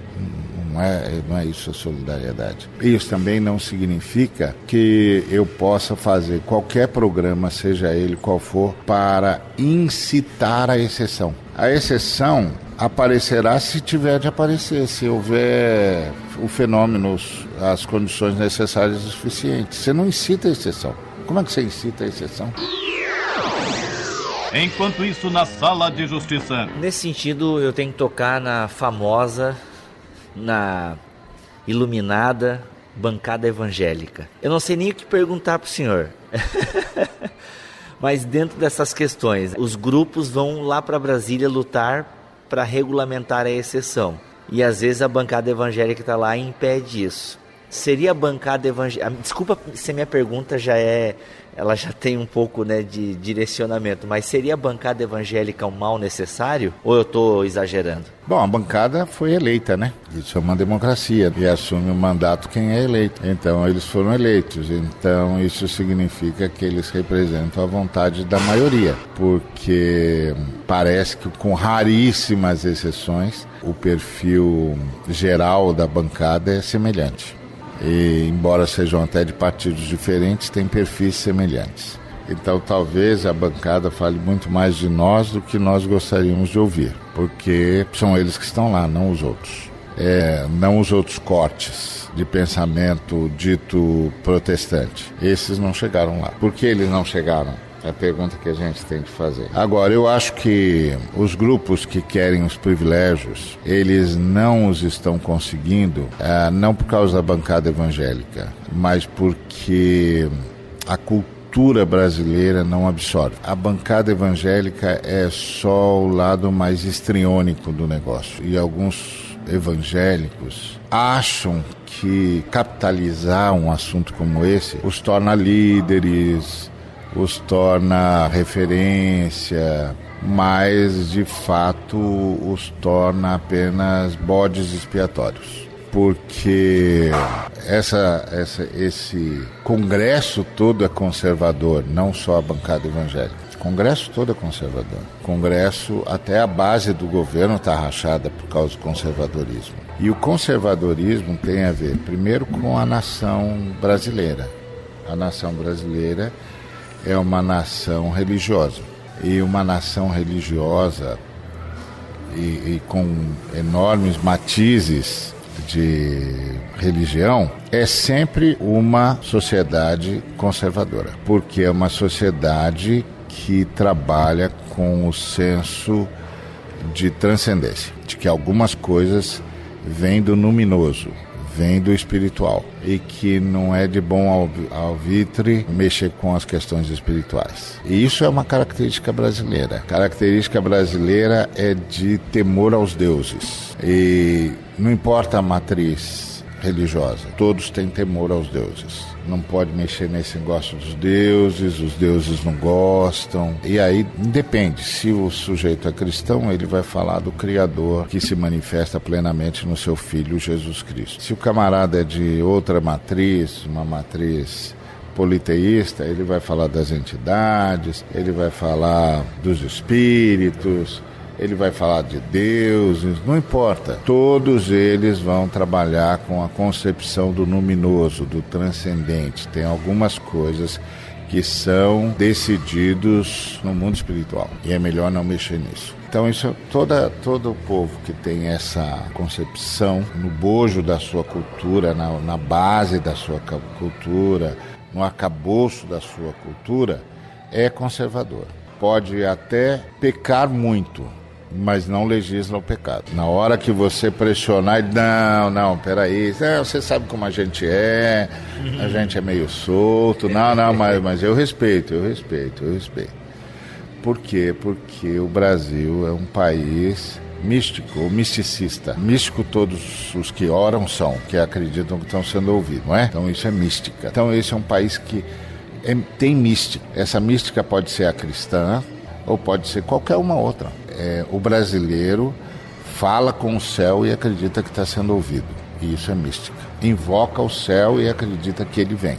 não é, não é isso a solidariedade. Isso também não significa que eu possa fazer qualquer programa, seja ele qual for, para incitar a exceção. A exceção aparecerá se tiver de aparecer, se houver o fenômeno, as condições necessárias e suficientes. Você não incita a exceção. Como é que você incita a exceção? Enquanto isso, na sala de justiça. Nesse sentido, eu tenho que tocar na famosa na iluminada bancada evangélica. Eu não sei nem o que perguntar para o senhor. Mas dentro dessas questões, os grupos vão lá para Brasília lutar para regulamentar a exceção. E às vezes a bancada evangélica está lá e impede isso. Seria a bancada evangélica. Desculpa se a minha pergunta já é ela já tem um pouco né, de direcionamento, mas seria a bancada evangélica um mal necessário ou eu estou exagerando? Bom, a bancada foi eleita, né? Isso é uma democracia e assume o mandato quem é eleito. Então eles foram eleitos. Então isso significa que eles representam a vontade da maioria, porque parece que com raríssimas exceções o perfil geral da bancada é semelhante e, embora sejam até de partidos diferentes, têm perfis semelhantes. Então, talvez a bancada fale muito mais de nós do que nós gostaríamos de ouvir, porque são eles que estão lá, não os outros. É, não os outros cortes de pensamento dito protestante. Esses não chegaram lá. Por que eles não chegaram? É a pergunta que a gente tem que fazer. Agora, eu acho que os grupos que querem os privilégios, eles não os estão conseguindo, é, não por causa da bancada evangélica, mas porque a cultura brasileira não absorve. A bancada evangélica é só o lado mais estriônico do negócio. E alguns evangélicos acham que capitalizar um assunto como esse os torna líderes, os torna referência, mas de fato os torna apenas bodes expiatórios. Porque essa, essa, esse congresso todo é conservador, não só a bancada evangélica. Congresso todo é conservador. Congresso, até a base do governo está rachada por causa do conservadorismo. E o conservadorismo tem a ver, primeiro, com a nação brasileira. A nação brasileira é uma nação religiosa. E uma nação religiosa e, e com enormes matizes de religião é sempre uma sociedade conservadora, porque é uma sociedade que trabalha com o senso de transcendência, de que algumas coisas vêm do luminoso, vem do espiritual e que não é de bom alvitre mexer com as questões espirituais. E isso é uma característica brasileira. A característica brasileira é de temor aos deuses. E não importa a matriz religiosa, todos têm temor aos deuses não pode mexer nesse negócio dos deuses, os deuses não gostam. E aí depende, se o sujeito é cristão, ele vai falar do Criador que se manifesta plenamente no seu Filho Jesus Cristo. Se o camarada é de outra matriz, uma matriz politeísta, ele vai falar das entidades, ele vai falar dos espíritos, ele vai falar de deuses, não importa. Todos eles vão trabalhar com a concepção do luminoso, do transcendente. Tem algumas coisas que são decididos no mundo espiritual e é melhor não mexer nisso. Então isso toda todo o povo que tem essa concepção no bojo da sua cultura, na, na base da sua cultura, no arcabouço da sua cultura, é conservador. Pode até pecar muito, mas não legisla o pecado. Na hora que você pressionar, não, não, peraí, não, você sabe como a gente é, a gente é meio solto, não, não, mas, mas eu respeito, eu respeito, eu respeito. Por quê? Porque o Brasil é um país místico ou misticista. Místico todos os que oram são, que acreditam que estão sendo ouvidos, não é? Então isso é mística. Então esse é um país que é, tem mística. Essa mística pode ser a cristã ou pode ser qualquer uma outra é, o brasileiro fala com o céu e acredita que está sendo ouvido. E isso é mística. Invoca o céu e acredita que ele vem.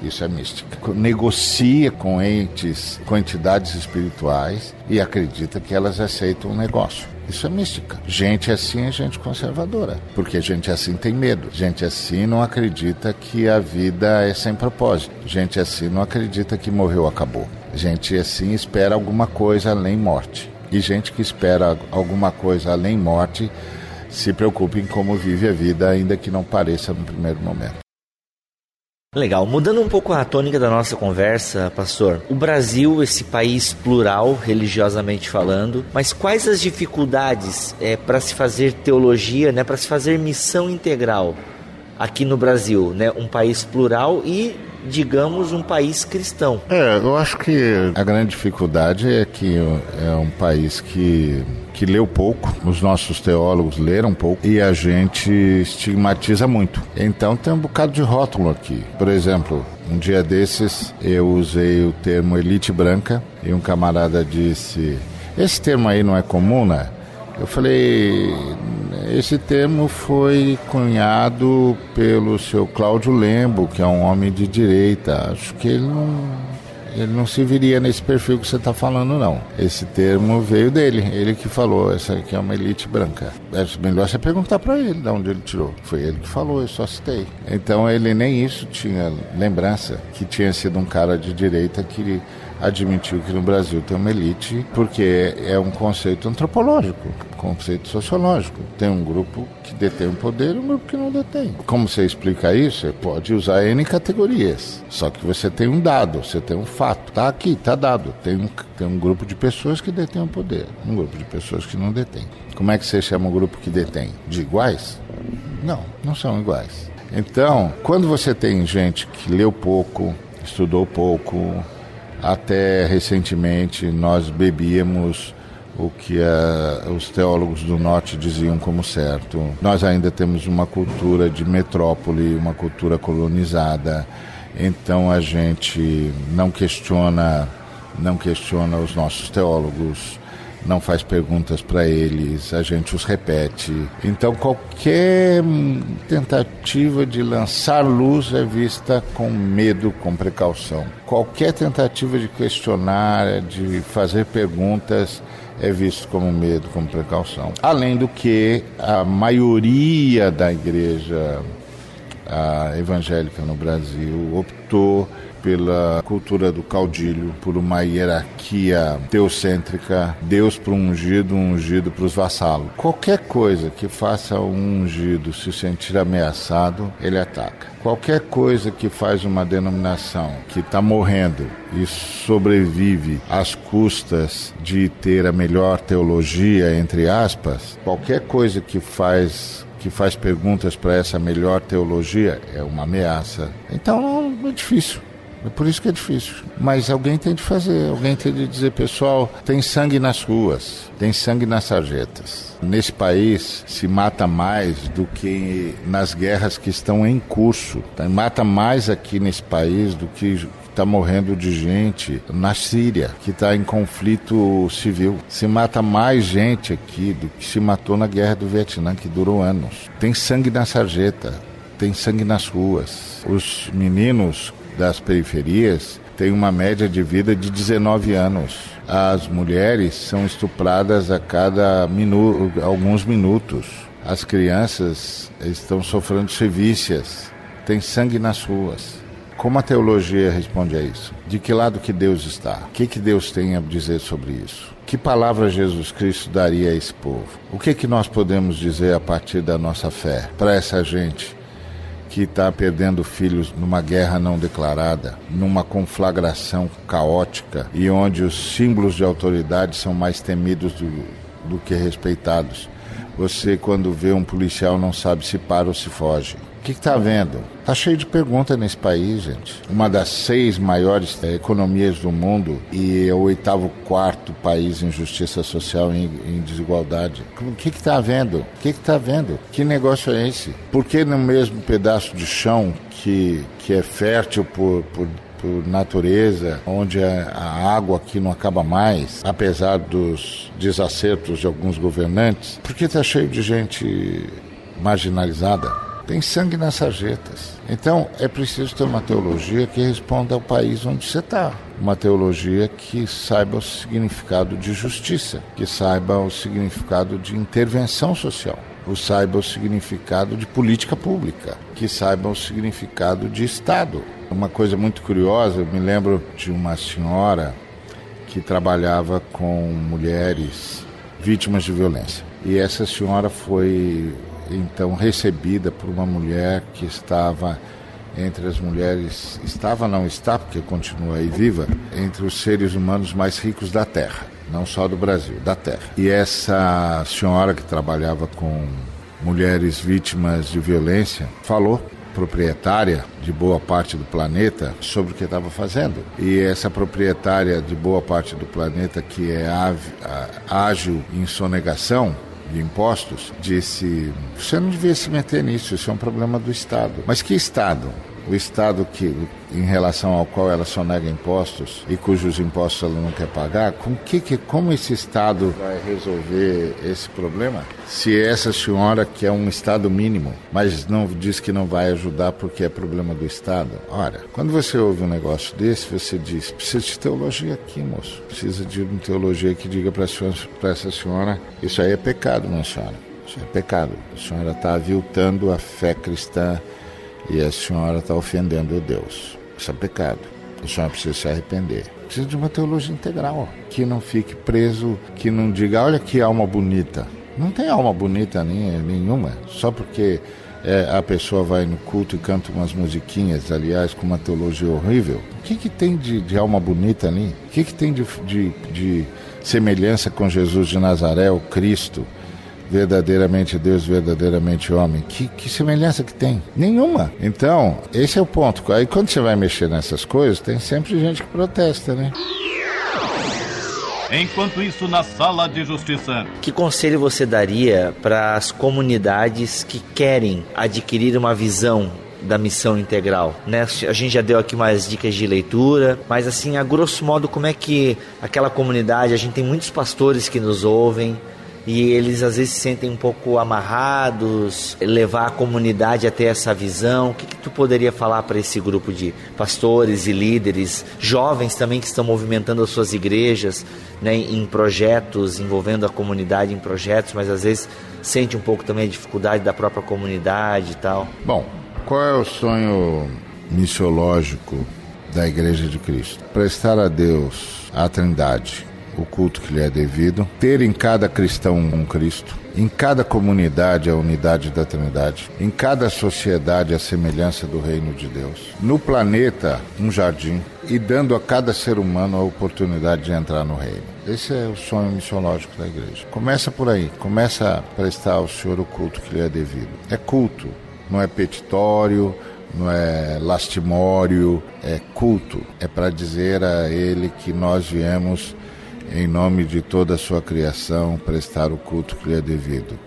Isso é mística. Negocia com entes, com entidades espirituais e acredita que elas aceitam o negócio. Isso é mística. Gente assim é gente conservadora, porque gente assim tem medo. Gente assim não acredita que a vida é sem propósito. Gente assim não acredita que morreu acabou. Gente assim espera alguma coisa além morte e gente que espera alguma coisa além morte se preocupe em como vive a vida, ainda que não pareça no primeiro momento. Legal, mudando um pouco a tônica da nossa conversa, pastor. O Brasil, esse país plural, religiosamente falando, mas quais as dificuldades é, para se fazer teologia, né, para se fazer missão integral aqui no Brasil, né, um país plural e digamos, um país cristão. É, eu acho que a grande dificuldade é que é um país que que leu pouco, os nossos teólogos leram pouco e a gente estigmatiza muito. Então tem um bocado de rótulo aqui. Por exemplo, um dia desses eu usei o termo elite branca e um camarada disse: Esse termo aí não é comum, né? Eu falei, esse termo foi cunhado pelo seu Cláudio Lembo, que é um homem de direita. Acho que ele não, ele não se viria nesse perfil que você está falando, não. Esse termo veio dele, ele que falou, essa aqui é uma elite branca. É melhor você perguntar para ele de onde ele tirou. Foi ele que falou, eu só citei. Então ele nem isso tinha lembrança, que tinha sido um cara de direita que admitiu que no Brasil tem uma elite porque é um conceito antropológico, conceito sociológico. Tem um grupo que detém o poder e um grupo que não detém. Como você explica isso? Você pode usar N categorias. Só que você tem um dado, você tem um fato. Tá aqui, tá dado. Tem um, tem um grupo de pessoas que detém o poder, um grupo de pessoas que não detém. Como é que você chama o grupo que detém? De iguais? Não, não são iguais. Então, quando você tem gente que leu pouco, estudou pouco, até recentemente nós bebíamos o que uh, os teólogos do norte diziam como certo. Nós ainda temos uma cultura de metrópole, uma cultura colonizada. Então a gente não questiona, não questiona os nossos teólogos, não faz perguntas para eles, a gente os repete. Então qualquer tentativa de lançar luz é vista com medo, com precaução. Qualquer tentativa de questionar, de fazer perguntas é visto como medo, como precaução. Além do que a maioria da igreja evangélica no Brasil optou pela cultura do caudilho, por uma hierarquia teocêntrica, Deus para um ungido, um ungido para os vassalos. Qualquer coisa que faça um ungido se sentir ameaçado, ele ataca. Qualquer coisa que faz uma denominação que está morrendo e sobrevive às custas de ter a melhor teologia, entre aspas, qualquer coisa que faz que faz perguntas para essa melhor teologia é uma ameaça. Então é difícil. É por isso que é difícil. Mas alguém tem de fazer, alguém tem de dizer, pessoal, tem sangue nas ruas, tem sangue nas sarjetas. Nesse país se mata mais do que nas guerras que estão em curso. Mata mais aqui nesse país do que está morrendo de gente na Síria, que está em conflito civil. Se mata mais gente aqui do que se matou na guerra do Vietnã, que durou anos. Tem sangue na sarjeta, tem sangue nas ruas. Os meninos das periferias têm uma média de vida de 19 anos. As mulheres são estupradas a cada minu alguns minutos. As crianças estão sofrendo sevícias. Tem sangue nas ruas. Como a teologia responde a isso? De que lado que Deus está? O que, que Deus tem a dizer sobre isso? Que palavra Jesus Cristo daria a esse povo? O que, que nós podemos dizer a partir da nossa fé para essa gente que está perdendo filhos numa guerra não declarada, numa conflagração caótica e onde os símbolos de autoridade são mais temidos do, do que respeitados. Você, quando vê um policial, não sabe se para ou se foge. O que está vendo? Está cheio de perguntas nesse país, gente. Uma das seis maiores é, economias do mundo e é o oitavo quarto país em justiça social e em, desigualdade. O que está vendo? O que está vendo? Que negócio é esse? Por que no mesmo pedaço de chão que, que é fértil por, por por natureza, onde a água aqui não acaba mais, apesar dos desacertos de alguns governantes, porque está cheio de gente marginalizada tem sangue nas sarjetas. Então é preciso ter uma teologia que responda ao país onde você está. Uma teologia que saiba o significado de justiça, que saiba o significado de intervenção social, que saiba o significado de política pública, que saiba o significado de Estado. Uma coisa muito curiosa, eu me lembro de uma senhora que trabalhava com mulheres vítimas de violência. E essa senhora foi então recebida por uma mulher que estava entre as mulheres, estava não está, porque continua aí viva, entre os seres humanos mais ricos da Terra, não só do Brasil, da Terra. E essa senhora que trabalhava com mulheres vítimas de violência falou proprietária de boa parte do planeta sobre o que estava fazendo. E essa proprietária de boa parte do planeta, que é ágil em sonegação, de impostos, disse: você não devia se meter nisso, isso é um problema do Estado. Mas que Estado? O Estado que, em relação ao qual ela sonega impostos e cujos impostos ela não quer pagar, com que, que como esse Estado vai resolver esse problema? Se essa senhora quer um Estado mínimo, mas não diz que não vai ajudar porque é problema do Estado. Ora, quando você ouve um negócio desse, você diz: precisa de teologia aqui, moço. Precisa de uma teologia que diga para essa senhora: isso aí é pecado, minha senhora. Isso é pecado. A senhora está aviltando a fé cristã e a senhora está ofendendo Deus. Isso é pecado. A senhora precisa se arrepender. Precisa de uma teologia integral, que não fique preso, que não diga, olha que alma bonita. Não tem alma bonita nenhuma, só porque é, a pessoa vai no culto e canta umas musiquinhas, aliás, com uma teologia horrível. O que, que tem de, de alma bonita ali? O que, que tem de, de, de semelhança com Jesus de Nazaré, o Cristo? Verdadeiramente Deus, verdadeiramente homem. Que, que semelhança que tem? Nenhuma. Então, esse é o ponto. Aí quando você vai mexer nessas coisas, tem sempre gente que protesta, né? Enquanto isso, na sala de justiça. Que conselho você daria para as comunidades que querem adquirir uma visão da missão integral, né? A gente já deu aqui mais dicas de leitura, mas assim, a grosso modo, como é que aquela comunidade, a gente tem muitos pastores que nos ouvem, e eles às vezes se sentem um pouco amarrados, levar a comunidade até essa visão. O que, que tu poderia falar para esse grupo de pastores e líderes, jovens também que estão movimentando as suas igrejas né, em projetos, envolvendo a comunidade em projetos, mas às vezes sente um pouco também a dificuldade da própria comunidade e tal? Bom, qual é o sonho missiológico da Igreja de Cristo? Prestar a Deus, a Trindade, o culto que lhe é devido, ter em cada cristão um Cristo, em cada comunidade a unidade da Trindade, em cada sociedade a semelhança do reino de Deus, no planeta um jardim e dando a cada ser humano a oportunidade de entrar no reino. Esse é o sonho missiológico da igreja. Começa por aí, começa a prestar ao Senhor o culto que lhe é devido. É culto, não é petitório, não é lastimório, é culto. É para dizer a Ele que nós viemos em nome de toda a sua criação, prestar o culto que lhe é devido.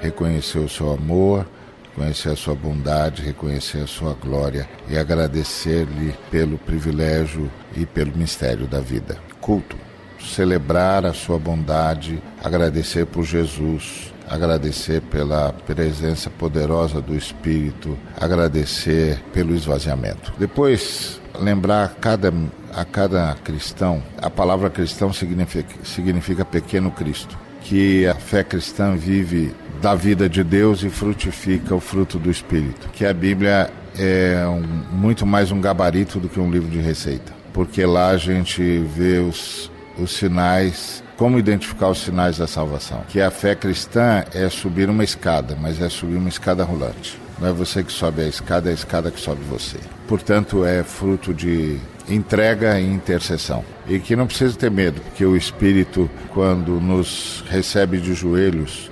Reconhecer o seu amor, reconhecer a sua bondade, reconhecer a sua glória e agradecer-lhe pelo privilégio e pelo mistério da vida. Culto. Celebrar a sua bondade, agradecer por Jesus, agradecer pela presença poderosa do Espírito, agradecer pelo esvaziamento. Depois, lembrar cada a cada cristão, a palavra cristão significa, significa pequeno Cristo, que a fé cristã vive da vida de Deus e frutifica o fruto do Espírito, que a Bíblia é um, muito mais um gabarito do que um livro de receita, porque lá a gente vê os, os sinais como identificar os sinais da salvação? Que a fé cristã é subir uma escada, mas é subir uma escada rolante. Não é você que sobe a escada, é a escada que sobe você. Portanto, é fruto de entrega e intercessão. E que não precisa ter medo, porque o Espírito, quando nos recebe de joelhos,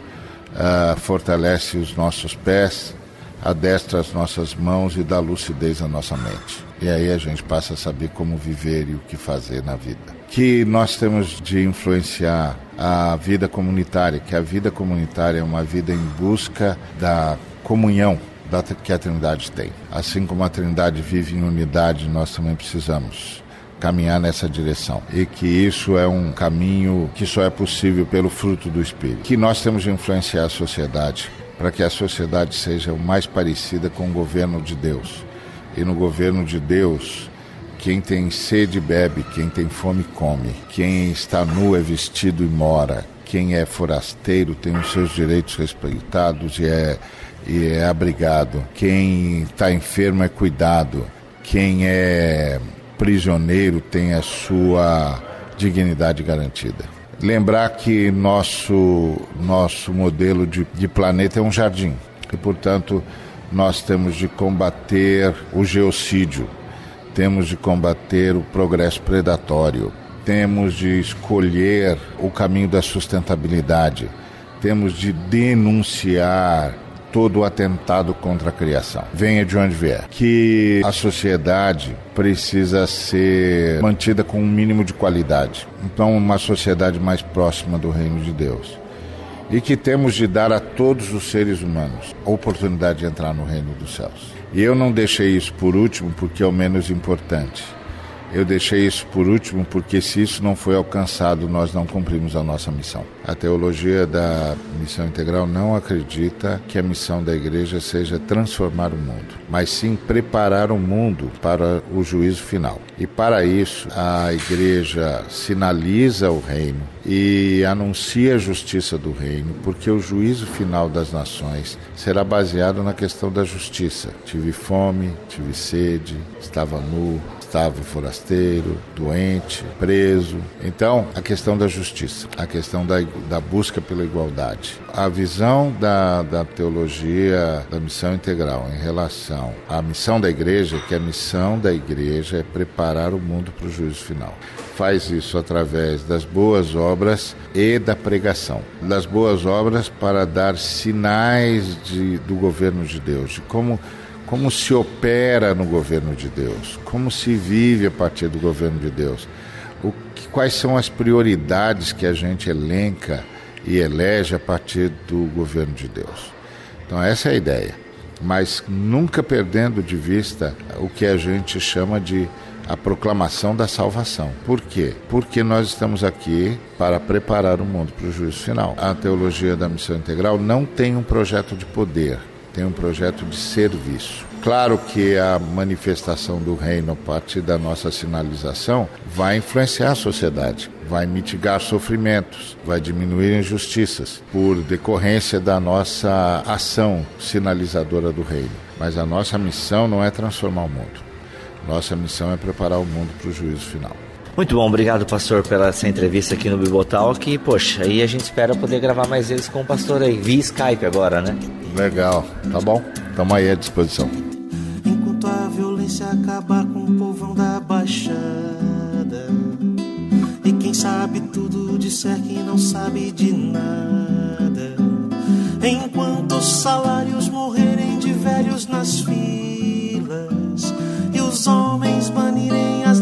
uh, fortalece os nossos pés, adestra as nossas mãos e dá lucidez à nossa mente. E aí a gente passa a saber como viver e o que fazer na vida. Que nós temos de influenciar a vida comunitária, que a vida comunitária é uma vida em busca da comunhão que a Trindade tem. Assim como a Trindade vive em unidade, nós também precisamos caminhar nessa direção. E que isso é um caminho que só é possível pelo fruto do Espírito. Que nós temos de influenciar a sociedade para que a sociedade seja o mais parecida com o governo de Deus. E no governo de Deus, quem tem sede bebe, quem tem fome come, quem está nu é vestido e mora, quem é forasteiro tem os seus direitos respeitados e é e é abrigado. Quem está enfermo é cuidado. Quem é prisioneiro tem a sua dignidade garantida. Lembrar que nosso, nosso modelo de, de planeta é um jardim e, portanto, nós temos de combater o geocídio, temos de combater o progresso predatório, temos de escolher o caminho da sustentabilidade, temos de denunciar todo atentado contra a criação. Venha de onde vier. Que a sociedade precisa ser mantida com um mínimo de qualidade. Então, uma sociedade mais próxima do reino de Deus. E que temos de dar a todos os seres humanos a oportunidade de entrar no reino dos céus. E eu não deixei isso por último porque é o menos importante eu deixei isso por último porque se isso não foi alcançado, nós não cumprimos a nossa missão. A teologia da missão integral não acredita que a missão da igreja seja transformar o mundo, mas sim preparar o mundo para o juízo final. E para isso, a igreja sinaliza o reino e anuncia a justiça do reino, porque o juízo final das nações será baseado na questão da justiça. Tive fome, tive sede, estava nu, estava forasteiro, doente, preso. Então, a questão da justiça, a questão da, da busca pela igualdade. A visão da, da teologia da missão integral em relação à missão da igreja, que a missão da igreja é preparar o mundo para o juízo final faz isso através das boas obras e da pregação. Das boas obras para dar sinais de, do governo de Deus, de como como se opera no governo de Deus, como se vive a partir do governo de Deus, o que, quais são as prioridades que a gente elenca e elege a partir do governo de Deus. Então essa é a ideia, mas nunca perdendo de vista o que a gente chama de a proclamação da salvação. Por quê? Porque nós estamos aqui para preparar o mundo para o juízo final. A teologia da missão integral não tem um projeto de poder, tem um projeto de serviço. Claro que a manifestação do reino a partir da nossa sinalização vai influenciar a sociedade, vai mitigar sofrimentos, vai diminuir injustiças por decorrência da nossa ação sinalizadora do reino. Mas a nossa missão não é transformar o mundo. Nossa missão é preparar o mundo para o juízo final. Muito bom, obrigado, pastor, pela essa entrevista aqui no Bibotalk. E, poxa, aí a gente espera poder gravar mais vezes com o pastor aí, via Skype agora, né? Legal, tá bom? Estamos aí à disposição. Enquanto a violência acabar com o povão da Baixada, e quem sabe tudo disser que não sabe de nada, enquanto os salários morrerem de velhos nas filas, e os homens banirem as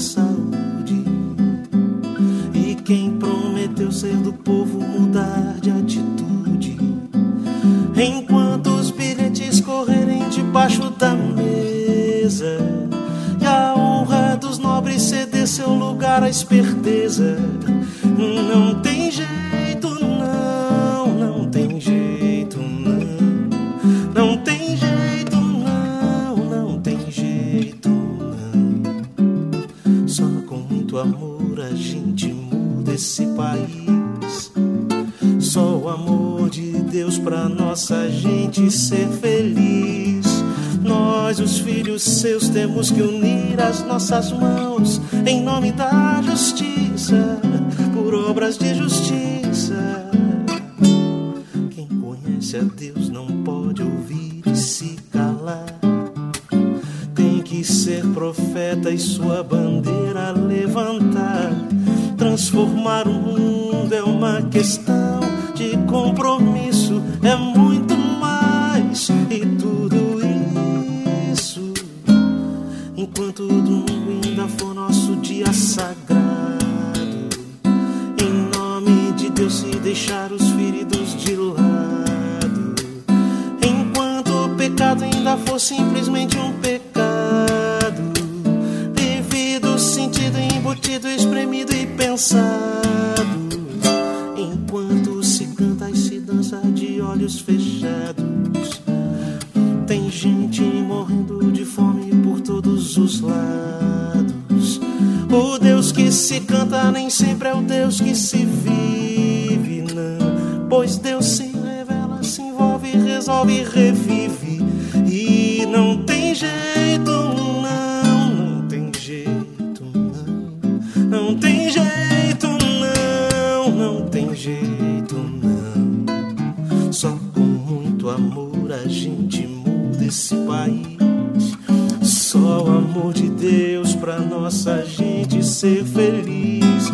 saúde. E quem prometeu ser do povo mudar tem gente morrendo de fome por todos os lados. O Deus que se canta nem sempre é o Deus que se vive, não. Pois Deus se revela, se envolve, resolve, revive. E não tem jeito muda esse país. Só o amor de Deus pra nossa gente ser feliz.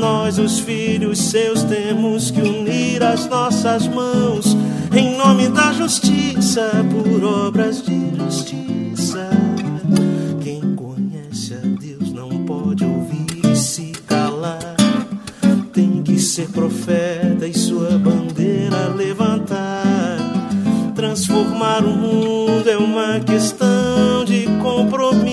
Nós, os filhos seus, temos que unir as nossas mãos em nome da justiça, por obras de justiça. Quem conhece a Deus não pode ouvir se calar. Tem que ser profeta e Transformar o mundo é uma questão de compromisso.